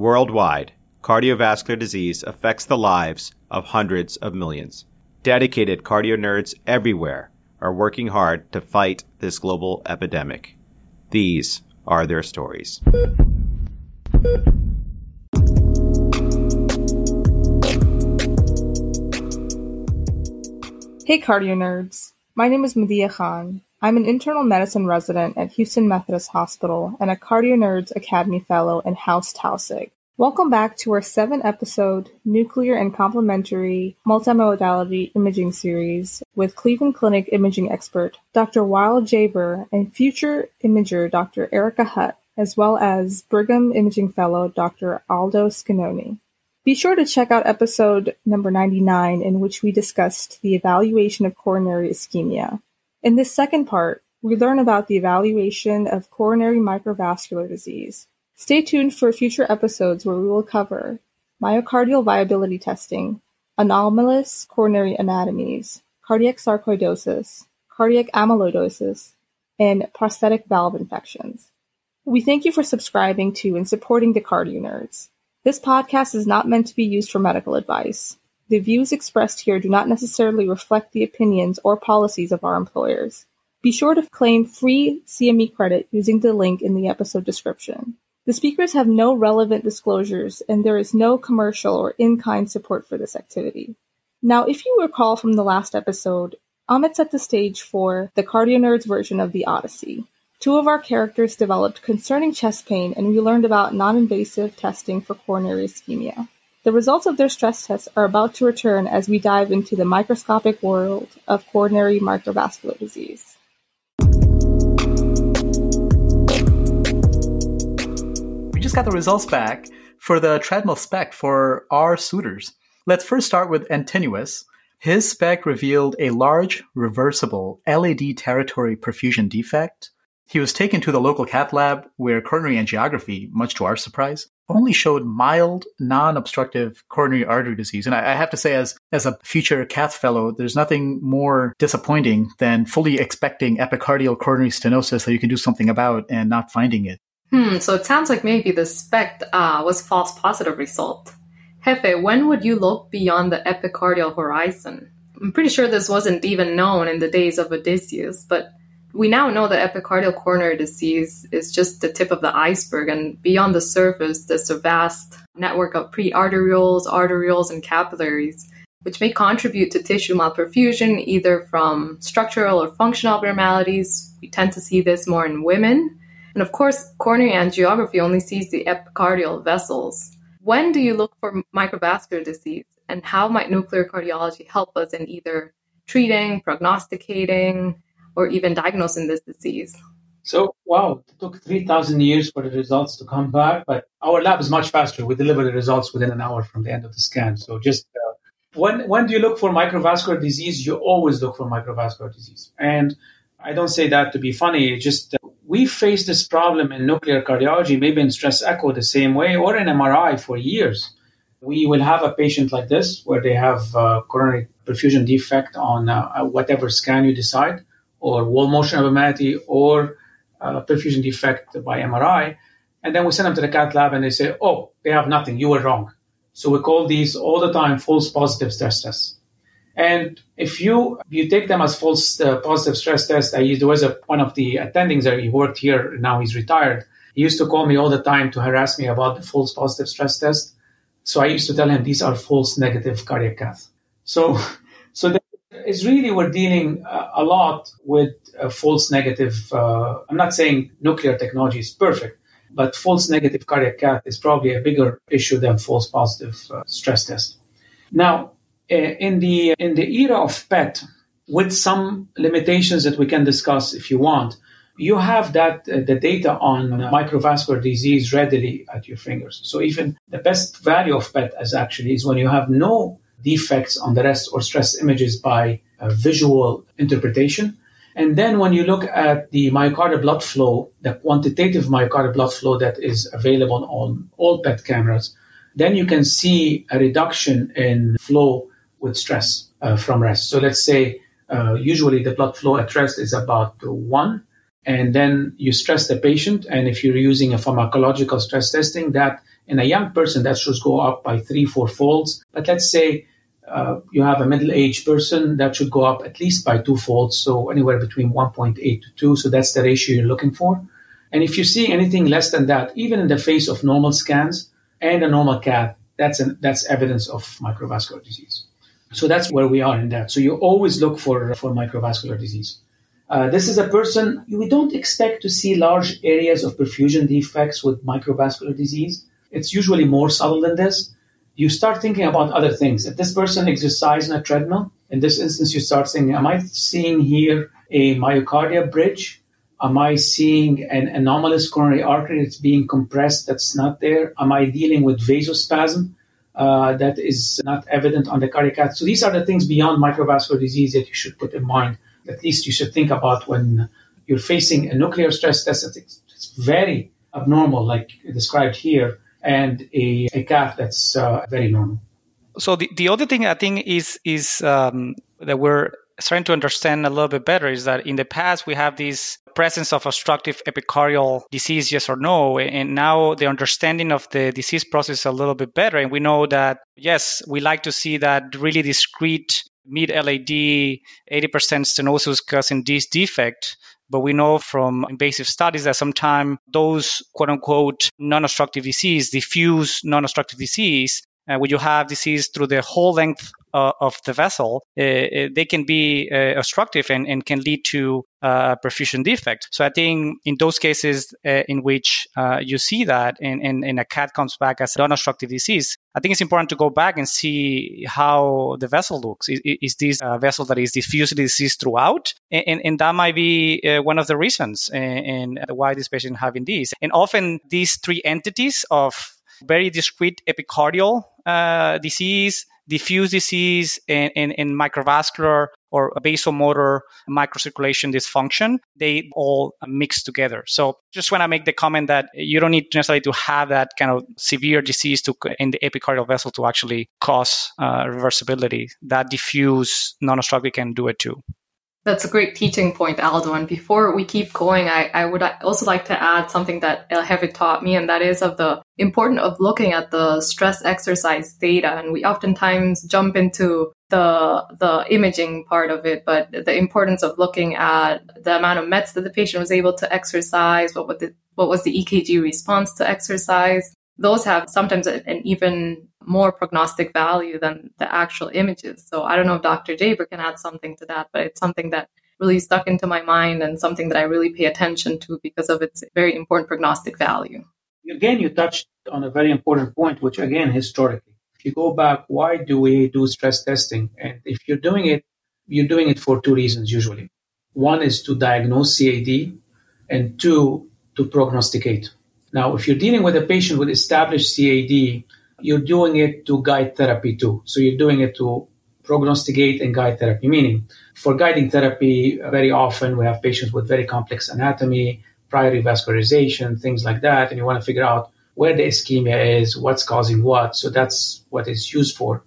Worldwide, cardiovascular disease affects the lives of hundreds of millions. Dedicated cardio nerds everywhere are working hard to fight this global epidemic. These are their stories. Hey, cardio nerds. My name is Medea Khan. I'm an internal medicine resident at Houston Methodist Hospital and a Cardio Nerds Academy Fellow in House Taussig. Welcome back to our seven episode nuclear and complementary multimodality imaging series with Cleveland Clinic imaging expert Dr. Wael Jaber and future imager Dr. Erika Hutt, as well as Brigham imaging fellow Dr. Aldo Schenone. Be sure to check out episode number 99 in which we discussed the evaluation of coronary ischemia. In this second part, we learn about the evaluation of coronary microvascular disease. Stay tuned for future episodes where we will cover myocardial viability testing, anomalous coronary anatomies, cardiac sarcoidosis, cardiac amyloidosis, and prosthetic valve infections. We thank you for subscribing to and supporting the Cardio Nerds. This podcast is not meant to be used for medical advice. The views expressed here do not necessarily reflect the opinions or policies of our employers. Be sure to claim free CME credit using the link in the episode description. The speakers have no relevant disclosures, and there is no commercial or in-kind support for this activity. Now, if you recall from the last episode, Amit set the stage for the Cardio Nerds version of the Odyssey. Two of our characters developed concerning chest pain, and we learned about non-invasive testing for coronary ischemia. The results of their stress tests are about to return as we dive into the microscopic world of coronary microvascular disease. We just got the results back for the treadmill SPECT for our suitors. Let's first start with Antinous. His SPECT revealed a large, reversible LAD territory perfusion defect. He was taken to the local cath lab where coronary angiography, much to our surprise, only showed mild non-obstructive coronary artery disease. And I, I, have to say, as as a future cath fellow, there's nothing more disappointing than fully expecting epicardial coronary stenosis that you can do something about and not finding it. Hmm. So it sounds like maybe the SPECT uh, was false positive result. Jefe, when would you look beyond the epicardial horizon? I'm pretty sure this wasn't even known in the days of Odysseus, but we now know that epicardial coronary disease is just the tip of the iceberg, and beyond the surface, there's a vast network of prearterioles, arterioles, and capillaries, which may contribute to tissue malperfusion either from structural or functional abnormalities. We tend to see this more in women. And of course, coronary angiography only sees the epicardial vessels. When do you look for microvascular disease, and how might nuclear cardiology help us in either treating, prognosticating, or even diagnosing this disease. So, wow, it took 3,000 years for the results to come back, but our lab is much faster. We deliver the results within an hour from the end of the scan. So, just uh, when, when do you look for microvascular disease? You always look for microvascular disease. And I don't say that to be funny, just uh, we face this problem in nuclear cardiology, maybe in stress echo the same way, or in MRI for years. We will have a patient like this where they have coronary perfusion defect on uh, whatever scan you decide or wall motion abnormality or uh, perfusion defect by MRI. And then we send them to the cath lab and they say, oh, they have nothing. You were wrong. So we call these all the time false positive stress tests. And if you you take them as false uh, positive stress tests, I used, there was a, one of the attendings that he worked here. Now he's retired. He used to call me all the time to harass me about the false positive stress test. So I used to tell him these are false negative cardiac cath. So, so is really we're dealing uh, a lot with uh, false negative. Uh, I'm not saying nuclear technology is perfect, but false negative cardiac cath is probably a bigger issue than false positive uh, stress test. Now, uh, in the in the era of PET, with some limitations that we can discuss if you want, you have that uh, the data on microvascular disease readily at your fingers. So even the best value of PET is actually is when you have no defects on the rest or stress images by visual interpretation. And then when you look at the myocardial blood flow, the quantitative myocardial blood flow that is available on all PET cameras, then you can see a reduction in flow with stress uh, from rest. So let's say uh, usually the blood flow at rest is about one, and then you stress the patient. And if you're using a pharmacological stress testing, that In a young person, that should go up by three, four folds. But let's say uh, you have a middle-aged person that should go up at least by two folds, so anywhere between 1.8 to 2. So that's the ratio you're looking for. And if you see anything less than that, even in the face of normal scans and a normal cath, that's an, that's evidence of microvascular disease. So that's where we are in that. So you always look for for microvascular disease. Uh, this is a person we don't expect to see large areas of perfusion defects with microvascular disease. It's usually more subtle than this. You start thinking about other things. If this person exercises on a treadmill, in this instance, you start saying, Am I seeing here a myocardial bridge? Am I seeing an anomalous coronary artery that's being compressed that's not there? Am I dealing with vasospasm uh, that is not evident on the cardiac So these are the things beyond microvascular disease that you should put in mind. At least you should think about when you're facing a nuclear stress test that's very abnormal, like described here, and a, a cath that's uh, very normal. So the, the other thing I think is is um, that we're starting to understand a little bit better is that in the past we have this presence of obstructive epicardial disease, yes or no, and now the understanding of the disease process is a little bit better, and we know that yes, we like to see that really discrete mid LAD 80% stenosis causing this defect. But we know from invasive studies that sometimes those quote unquote non obstructive disease, diffuse non obstructive disease, uh, when you have disease through the whole length uh, of the vessel, uh, uh they can be uh, obstructive and, and, can lead to uh, perfusion defect. So I think in those cases in which you see that and, and, and, a cath comes back as non-obstructive disease, I think it's important to go back and see how the vessel looks. Is, is this a vessel that is diffusely diseased throughout? And, and that might be one of the reasons and, and why this patient having this. And often these three entities of very discrete epicardial uh, disease, diffuse disease, and, and, and microvascular or vasomotor microcirculation dysfunction, they all mix together. So just want to make the comment that you don't need necessarily to have that kind of severe disease to in the epicardial vessel to actually cause uh, reversibility. That diffuse non-obstructive can do it too. That's a great teaching point, Aldo. And before we keep going, I, I would also like to add something that El taught me, and that is of the importance of looking at the stress exercise data. And we oftentimes jump into the the imaging part of it, but the importance of looking at the amount of METs that the patient was able to exercise, what was the what was the EKG response to exercise. Those have sometimes an even more prognostic value than the actual images. So I don't know if Dr. Jaber can add something to that, but it's something that really stuck into my mind and something that I really pay attention to because of its very important prognostic value. Again, you touched on a very important point, which again, historically, if you go back, why do we do stress testing? And if you're doing it, you're doing it for two reasons usually. One is to diagnose CAD, and two, to prognosticate. Now, if you're dealing with a patient with established CAD, you're doing it to guide therapy too. So you're doing it to prognosticate and guide therapy, meaning for guiding therapy, very often we have patients with very complex anatomy, prior vascularization, things like that, and you want to figure out where the ischemia is, what's causing what. So that's what it's used for.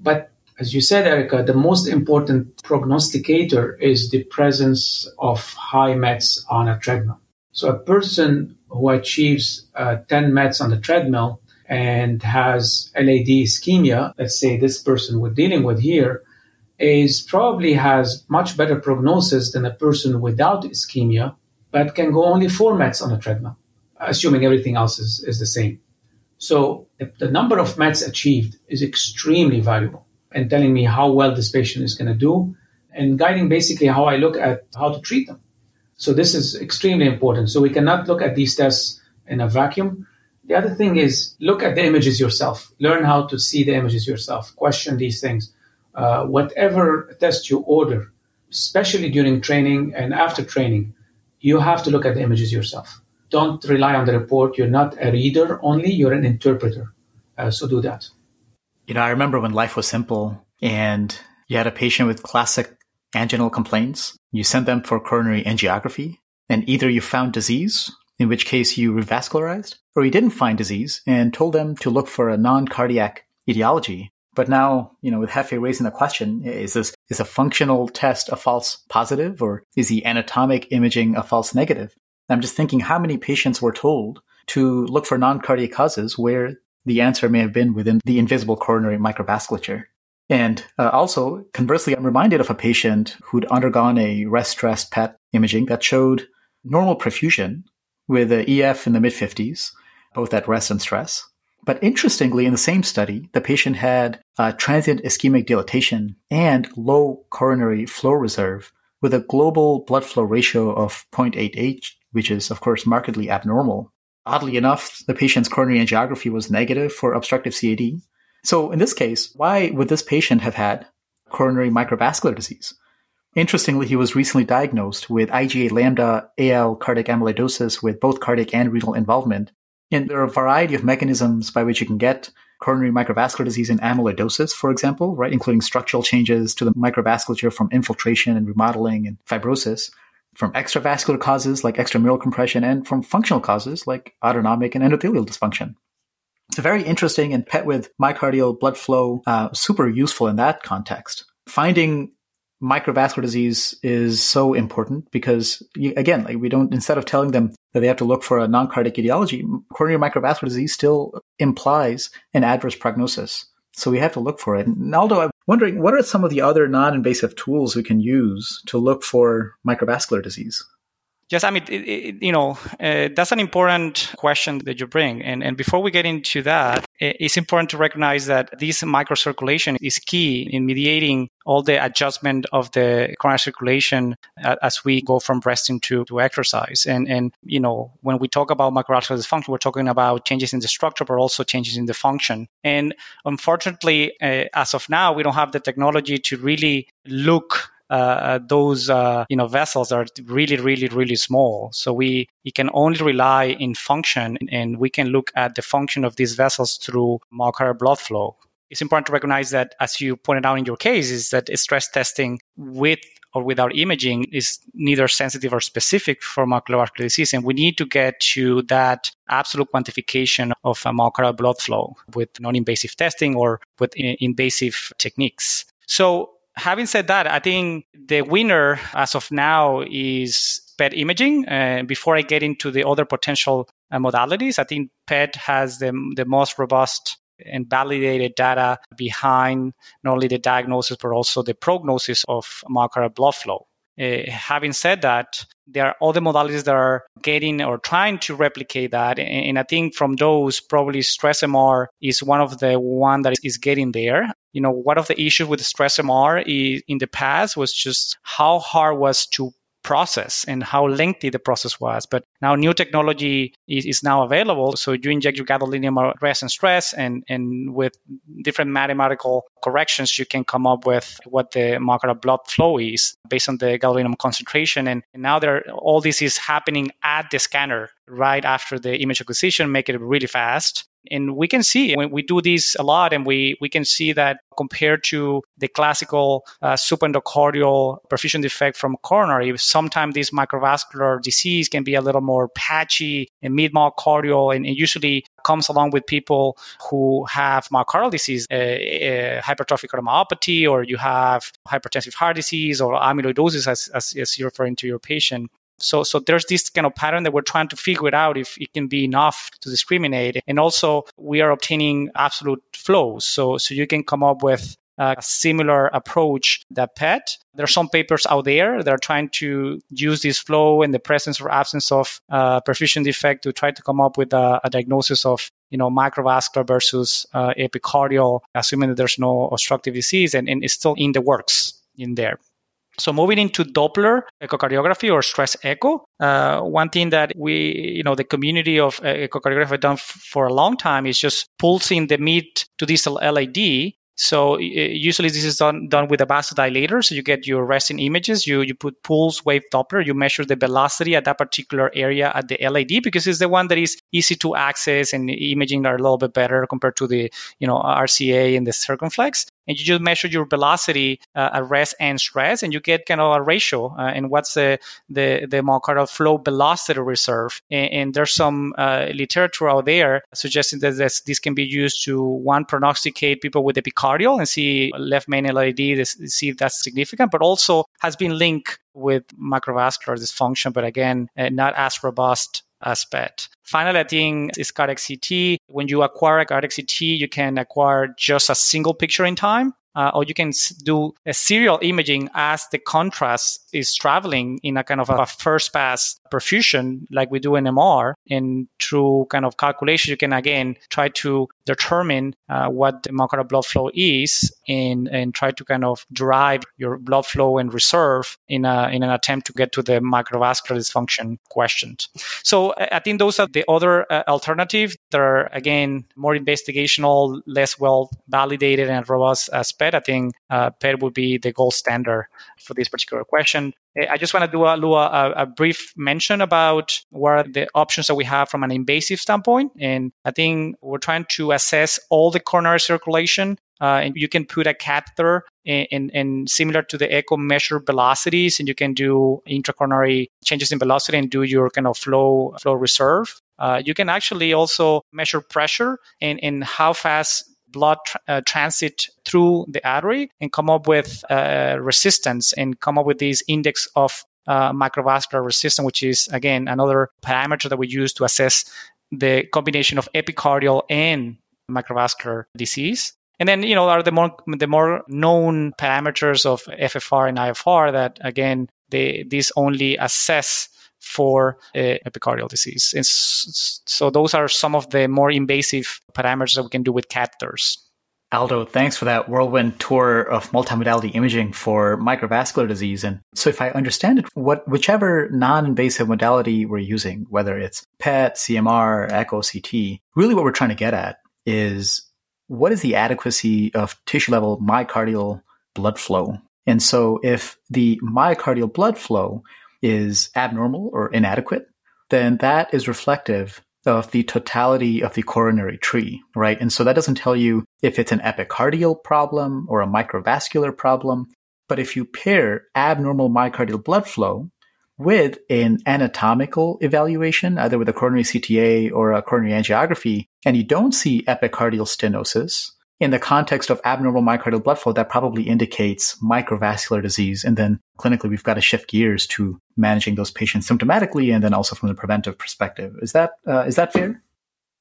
But as you said, Erica, the most important prognosticator is the presence of high METs on a treadmill. So a person who achieves uh, 10 METs on the treadmill and has LAD ischemia, let's say this person we're dealing with here, is probably has much better prognosis than a person without ischemia, but can go only four METs on a treadmill, assuming everything else is, is the same. So the number of METs achieved is extremely valuable and telling me how well this patient is going to do and guiding basically how I look at how to treat them. So this is extremely important. So we cannot look at these tests in a vacuum. The other thing is look at the images yourself. Learn how to see the images yourself. Question these things. Uh, whatever test you order, especially during training and after training, you have to look at the images yourself. Don't rely on the report. You're not a reader only, you're an interpreter. Uh, so do that. You know, I remember when life was simple and you had a patient with classic anginal complaints. You sent them for coronary angiography, and either you found disease in which case you revascularized, or you didn't find disease and told them to look for a non-cardiac etiology. But now, you know, with Jefe raising the question, is this is a functional test a false positive or is the anatomic imaging a false negative? I'm just thinking how many patients were told to look for non-cardiac causes where the answer may have been within the invisible coronary microvasculature. And uh, also, conversely, I'm reminded of a patient who'd undergone a rest stress PET imaging that showed normal perfusion with an EF in the mid 50s, both at rest and stress. But interestingly, in the same study, the patient had transient ischemic dilatation and low coronary flow reserve with a global blood flow ratio of 0.88, which is, of course, markedly abnormal. Oddly enough, the patient's coronary angiography was negative for obstructive CAD. So in this case, why would this patient have had coronary microvascular disease? Interestingly, he was recently diagnosed with IgA lambda AL cardiac amyloidosis with both cardiac and renal involvement. And there are a variety of mechanisms by which you can get coronary microvascular disease and amyloidosis, for example, right, including structural changes to the microvasculature from infiltration and remodeling and fibrosis, from extravascular causes like extramural compression, and from functional causes like autonomic and endothelial dysfunction. It's very interesting and PET with myocardial blood flow, uh, super useful in that context. Finding microvascular disease is so important because you, again, like we don't, instead of telling them that they have to look for a non-cardiac etiology, coronary microvascular disease still implies an adverse prognosis. So we have to look for it. And although I'm wondering, what are some of the other non-invasive tools we can use to look for microvascular disease? Yes, I mean, it, it, you know, uh, that's an important question that you bring. And, and before we get into that, it's important to recognize that this microcirculation is key in mediating all the adjustment of the coronary circulation as we go from resting to, to exercise. And, and, you know, when we talk about microvascular dysfunction, we're talking about changes in the structure, but also changes in the function. And unfortunately, uh, as of now, we don't have the technology to really look those uh, you know vessels are really really really small so we can only rely in function and we can look at the function of these vessels through myocardial blood flow it's important to recognize that as you pointed out in your case is that stress testing with or without imaging is neither sensitive or specific for myocardial disease. And we need to get to that absolute quantification of myocardial blood flow with non-invasive testing or with invasive techniques. So having said that, I think the winner as of now is PET imaging. Uh, before I get into the other potential uh, modalities, I think PET has the, the most robust and validated data behind not only the diagnosis but also the prognosis of myocardial blood flow. Uh, having said that, there are other modalities that are getting or trying to replicate that, and, and, I think from those, probably stress MR is one of the one that is getting there. You know, one of the issues with stress MR is, in the past was just how hard was to process and how lengthy the process was. But now new technology is, is now available. So you inject your gadolinium rest and stress, and, and with different mathematical corrections, you can come up with what the myocardial blood flow is based on the gadolinium concentration. And, and now there, all this is happening at the scanner right after the image acquisition, make it really fast. And we can see when we do this a lot, and we, we can see that compared to the classical uh, subendocardial perfusion defect from coronary, sometimes this microvascular disease can be a little more patchy and mid myocardial, and it usually comes along with people who have myocardial disease, uh, uh, hypertrophic cardiomyopathy, or you have hypertensive heart disease or amyloidosis, as, as, as you're referring to your patient. So, so there's this kind of pattern that we're trying to figure out if it can be enough to discriminate. And also, we are obtaining absolute flows. So, so you can come up with a similar approach that PET. There are some papers out there that are trying to use this flow and the presence or absence of uh, perfusion defect to try to come up with a, a diagnosis of you know microvascular versus uh, epicardial, assuming that there's no obstructive disease, and, and it's still in the works in there. So moving into Doppler echocardiography or stress echo, uh, one thing that we, you know, the community of uh, echocardiography have done f- for a long time is just pulsing the mid to distal LAD so usually this is done, done with a vasodilator. So you get your resting images, you, you put pulse wave Doppler, you measure the velocity at that particular area at the LAD because it's the one that is easy to access and imaging are a little bit better compared to the, you know, RCA and the circumflex and you just measure your velocity uh, at rest and stress, and you get kind of a ratio uh, and what's the the the myocardial flow velocity reserve. And, and there's some uh, literature out there suggesting that this, this can be used to one prognosticate people with epicardial and see left main LAD, see if that's significant, but also has been linked with macrovascular dysfunction, but again, uh, not as robust as PET. Finally, I think is cardiac CT. When you acquire a cardiac CT, you can acquire just a single picture in time uh, or you can do a serial imaging as the contrast is traveling in a kind of a first pass perfusion like we do in MR. And through kind of calculation, you can again try to determine uh, what the myocardial blood flow is and, and try to kind of derive your blood flow and reserve in, a, in an attempt to get to the microvascular dysfunction questioned. So I think those are the other uh, alternatives that are, again, more investigational, less well validated and robust as PET. I think uh, PET would be the gold standard for this particular question. I just want to do a, a, a, brief mention about what are the options that we have from an invasive standpoint. And I think we're trying to assess all the coronary circulation. Uh, and you can put a catheter and similar to the echo measure velocities, and you can do intracoronary changes in velocity and do your kind of flow flow reserve. Uh, you can actually also measure pressure and, and how fast blood uh, transit through the artery and come up with uh, resistance and come up with this index of uh, microvascular resistance, which is again another parameter that we use to assess the combination of epicardial and microvascular disease. And then, you know, are the more the more known parameters of FFR and IFR that again they these only assess for uh, epicardial disease. And so those are some of the more invasive parameters that we can do with catheters. Aldo, thanks for that whirlwind tour of multimodality imaging for microvascular disease. And so if I understand it, what whichever non-invasive modality we're using, whether it's PET, CMR, echo CT, really what we're trying to get at is what is the adequacy of tissue level myocardial blood flow? And so if the myocardial blood flow is abnormal or inadequate, then that is reflective of the totality of the coronary tree, right? And so that doesn't tell you if it's an epicardial problem or a microvascular problem. But if you pair abnormal myocardial blood flow with an anatomical evaluation, either with a coronary CTA or a coronary angiography, and you don't see epicardial stenosis, in the context of abnormal myocardial blood flow, that probably indicates microvascular disease. And then clinically, we've got to shift gears to managing those patients symptomatically and then also from the preventive perspective. Is that uh, is that fair?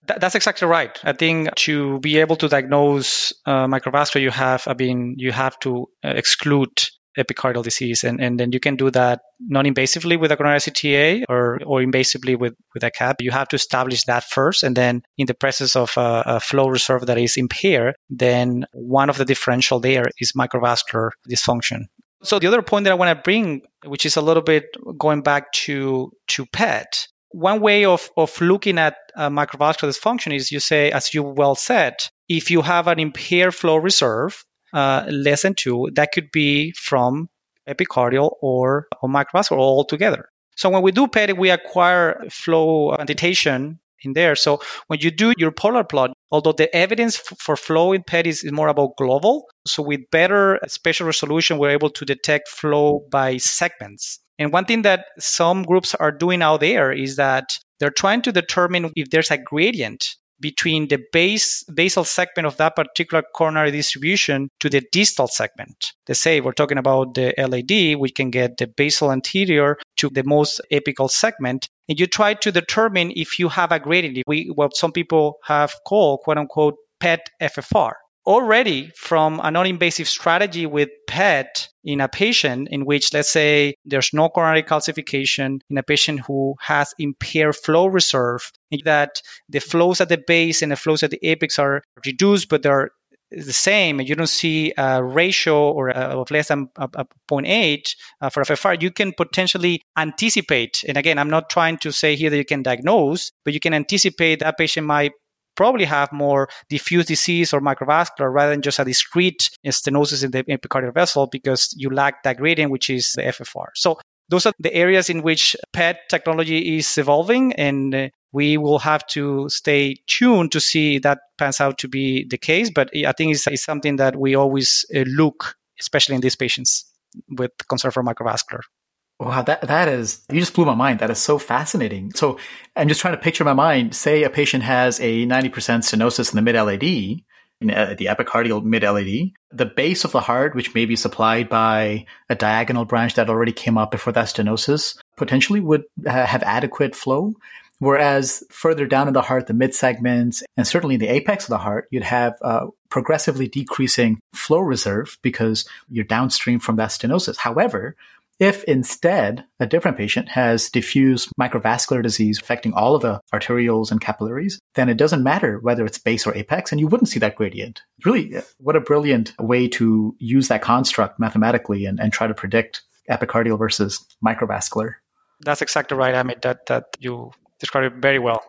That's exactly right. I think to be able to diagnose uh, microvascular, you have, I mean, you have to uh, exclude epicardial disease. And, and then you can do that non-invasively with a coronary CTA or, or invasively with, with a cath. You have to establish that first. And then in the presence of a, a flow reserve that is impaired, then one of the differential there is microvascular dysfunction. So the other point that I want to bring, which is a little bit going back to, to PET, one way of, of looking at uh, microvascular dysfunction is you say, as you well said, if you have an impaired flow reserve, uh, less than two, that could be from epicardial or, or microvascular all together. So when we do PET, we acquire flow quantitation in there. So when you do your polar plot, although the evidence f- for flow in PET is, is, more about global, so with better spatial resolution, we're able to detect flow by segments. And one thing that some groups are doing out there is that they're trying to determine if there's a gradient between the base basal segment of that particular coronary distribution to the distal segment. Let's say we're talking about the LAD, we can get the basal anterior to the most apical segment, and you try to determine if you have a gradient. We what some people have called quote unquote PET FFR already from a non-invasive strategy with PET in a patient in which, let's say, there's no coronary calcification in a patient who has impaired flow reserve, that the flows at the base and the flows at the apex are reduced, but they're the same, and you don't see a ratio or a, of less than a, a 0.8 uh, for FFR, you can potentially anticipate. And again, I'm not trying to say here that you can diagnose, but you can anticipate that patient might probably have more diffuse disease or microvascular rather than just a discrete stenosis in the epicardial vessel because you lack that gradient, which is the FFR. So those are the areas in which PET technology is evolving, and uh, we will have to stay tuned to see that pans out to be the case. But I think it's, it's something that we always uh, look, especially in these patients with concern for microvascular. Wow, that that is you just blew my mind. That is so fascinating. So I'm just trying to picture my mind. Say a patient has a 90% stenosis in the mid LAD, in uh, the epicardial mid LAD. The base of the heart, which may be supplied by a diagonal branch that already came up before that stenosis, potentially would have adequate flow. Whereas further down in the heart, the mid segments, and certainly the apex of the heart, you'd have uh, progressively decreasing flow reserve because you're downstream from that stenosis. However, if instead a different patient has diffuse microvascular disease affecting all of the arterioles and capillaries, then it doesn't matter whether it's base or apex, and you wouldn't see that gradient. Really, uh, what a brilliant way to use that construct mathematically and, and try to predict epicardial versus microvascular. That's exactly right, Amit. That that you described it very well.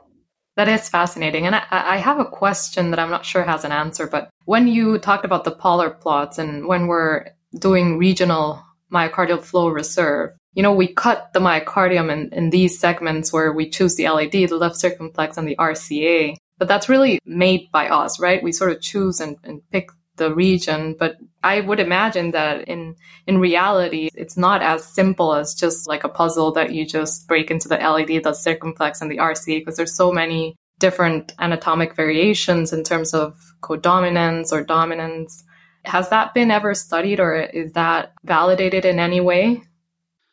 That is fascinating. And I, I, have a question that I'm not sure has an answer, but when you talked about the polar plots and when we're doing regional myocardial flow reserve, you know, we cut the myocardium in, in these segments where we choose the LAD, the left circumflex, and the RCA. But that's really made by us, right? We sort of choose and, and pick the region. But I would imagine that in in reality, it's not as simple as just like a puzzle that you just break into the LAD, the circumflex, and the RCA, because there's so many different anatomic variations in terms of codominance or dominance. Has that been ever studied or is that validated in any way?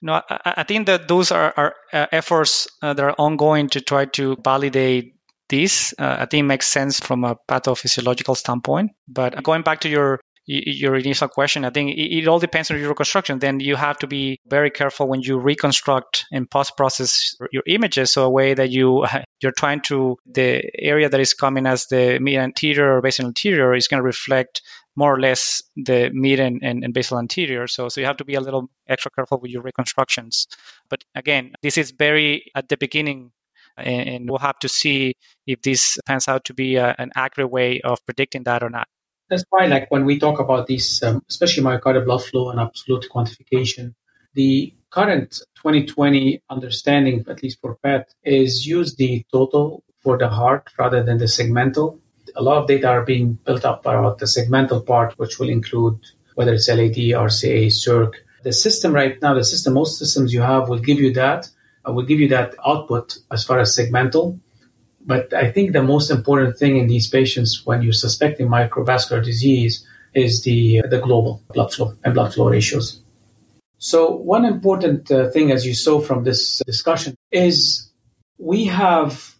No, I, I think that those are, are uh, efforts uh, that are ongoing to try to validate this. Uh, I think makes sense from a pathophysiological standpoint. But going back to your your initial question, I think it, it, all depends on your reconstruction. Then you have to be very careful when you reconstruct and post-process your images, so a way that you you're trying to the area that is coming as the mid anterior or basal anterior is going to reflect more or less the mid and, and, and, basal anterior. So, so you have to be a little extra careful with your reconstructions. But again, this is very at the beginning, and, and we'll have to see if this pans out to be a, an accurate way of predicting that or not. That's why, like when we talk about these, um, especially myocardial blood flow and absolute quantification, the current 2020 understanding, at least for PET, is use the total for the heart rather than the segmental a lot of data are being built up about the segmental part, which will include whether it's LAD, RCA, circ. The system right now, the system, most systems you have will give you that, uh, will give you that output as far as segmental. But I think the most important thing in these patients when you're suspecting microvascular disease is the, the global blood flow and blood flow ratios. So one important uh, thing, as you saw from this discussion, is we have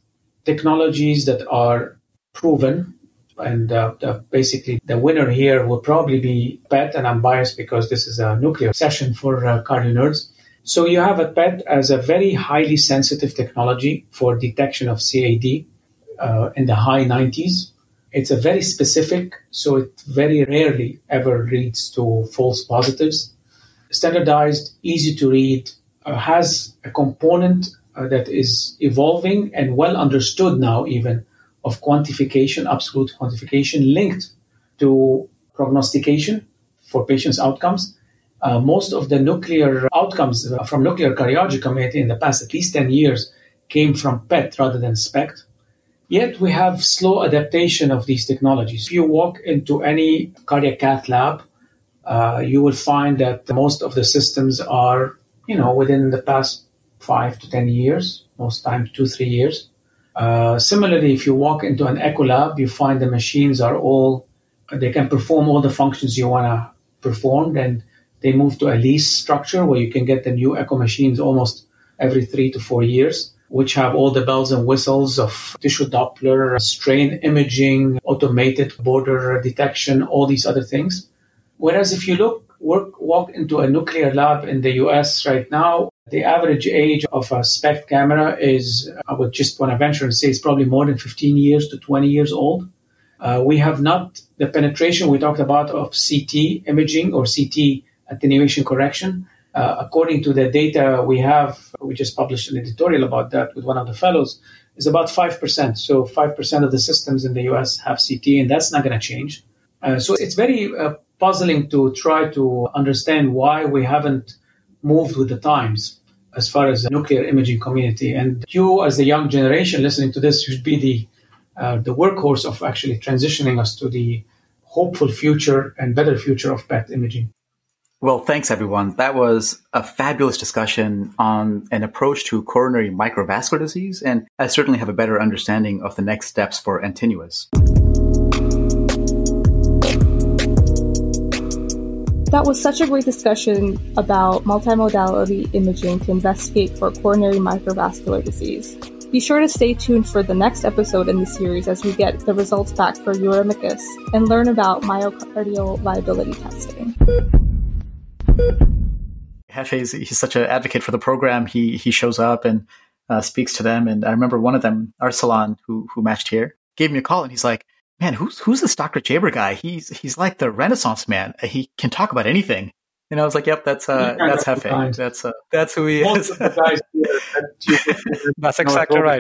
technologies that are proven. And uh, the, basically, the winner here will probably be PET, and I'm biased because this is a nuclear session for uh, cardio nerds. So you have a PET as a very highly sensitive technology for detection of CAD uh, in the high 90s. It's a very specific, so it very rarely ever leads to false positives. Standardized, easy to read, uh, has a component uh, that is evolving and well understood now, even of quantification, absolute quantification linked to prognostication for patients' outcomes. Uh, most of the nuclear outcomes uh, from nuclear cardiology community in the past at least 10 years came from PET rather than SPECT. Yet we have slow adaptation of these technologies. If you walk into any cardiac cath lab, uh, you will find that most of the systems are, you know, within the past five to 10 years, most times two, three years. Uh, similarly, if you walk into an echo lab, you find the machines are all, they can perform all the functions you want to perform. And they move to a lease structure where you can get the new echo machines almost every three to four years, which have all the bells and whistles of tissue Doppler, strain imaging, automated border detection, all these other things. Whereas if you look, work, walk into a nuclear lab in the US right now, the average age of a SPECT camera is, I would just want to venture and say, it's probably more than 15 years to 20 years old. Uh, we have not the penetration we talked about of CT imaging or CT attenuation correction. Uh, according to the data we have, we just published an editorial about that with one of the fellows, is about 5%. So 5% of the systems in the US have CT, and that's not going to change. Uh, so it's very uh, puzzling to try to understand why we haven't moved with the times as far as the nuclear imaging community. And you, as the young generation listening to this, should be the uh, the workhorse of actually transitioning us to the hopeful future and better future of PET imaging. Well, thanks everyone. That was a fabulous discussion on an approach to coronary microvascular disease, and I certainly have a better understanding of the next steps for Antinous. That was such a great discussion about multimodality imaging to investigate for coronary microvascular disease. Be sure to stay tuned for the next episode in the series as we get the results back for Eurymachus and learn about myocardial viability testing. Jefe, he's such an advocate for the program. He he shows up and uh, speaks to them. And I remember one of them, Arsalan, who who matched here, gave me a call and he's like, "Man, who's who's this Dr. Jaber guy? He's he's like the Renaissance man. He can talk about anything." And I was like, "Yep, that's uh, that's Jefe. That's uh, that's who he Most is." of the guys here that you- That's exactly right.